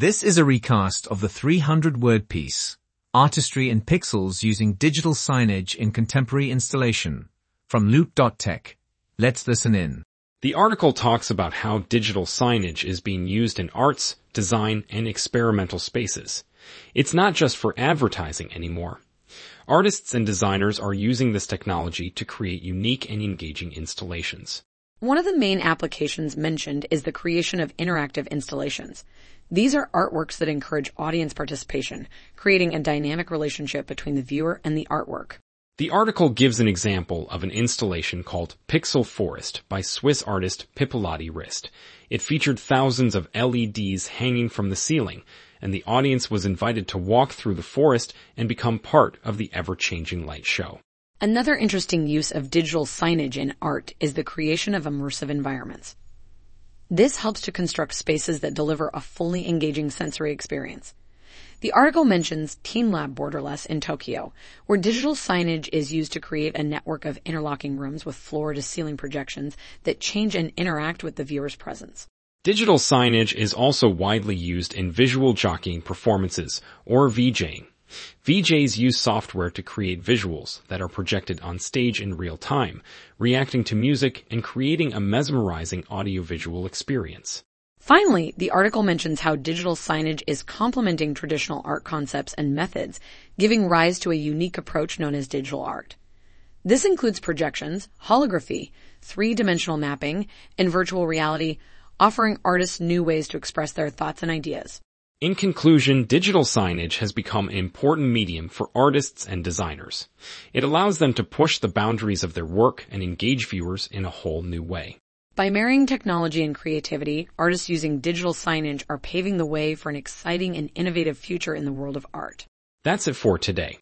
This is a recast of the 300-word piece, Artistry in Pixels Using Digital Signage in Contemporary Installation, from Loot.tech. Let's listen in. The article talks about how digital signage is being used in arts, design, and experimental spaces. It's not just for advertising anymore. Artists and designers are using this technology to create unique and engaging installations. One of the main applications mentioned is the creation of interactive installations. These are artworks that encourage audience participation, creating a dynamic relationship between the viewer and the artwork. The article gives an example of an installation called Pixel Forest by Swiss artist Pipilotti Rist. It featured thousands of LEDs hanging from the ceiling, and the audience was invited to walk through the forest and become part of the ever-changing light show. Another interesting use of digital signage in art is the creation of immersive environments. This helps to construct spaces that deliver a fully engaging sensory experience. The article mentions TeamLab Borderless in Tokyo, where digital signage is used to create a network of interlocking rooms with floor to ceiling projections that change and interact with the viewer's presence. Digital signage is also widely used in visual jockeying performances, or VJing. VJs use software to create visuals that are projected on stage in real time, reacting to music and creating a mesmerizing audiovisual experience. Finally, the article mentions how digital signage is complementing traditional art concepts and methods, giving rise to a unique approach known as digital art. This includes projections, holography, three-dimensional mapping, and virtual reality, offering artists new ways to express their thoughts and ideas. In conclusion, digital signage has become an important medium for artists and designers. It allows them to push the boundaries of their work and engage viewers in a whole new way. By marrying technology and creativity, artists using digital signage are paving the way for an exciting and innovative future in the world of art. That's it for today.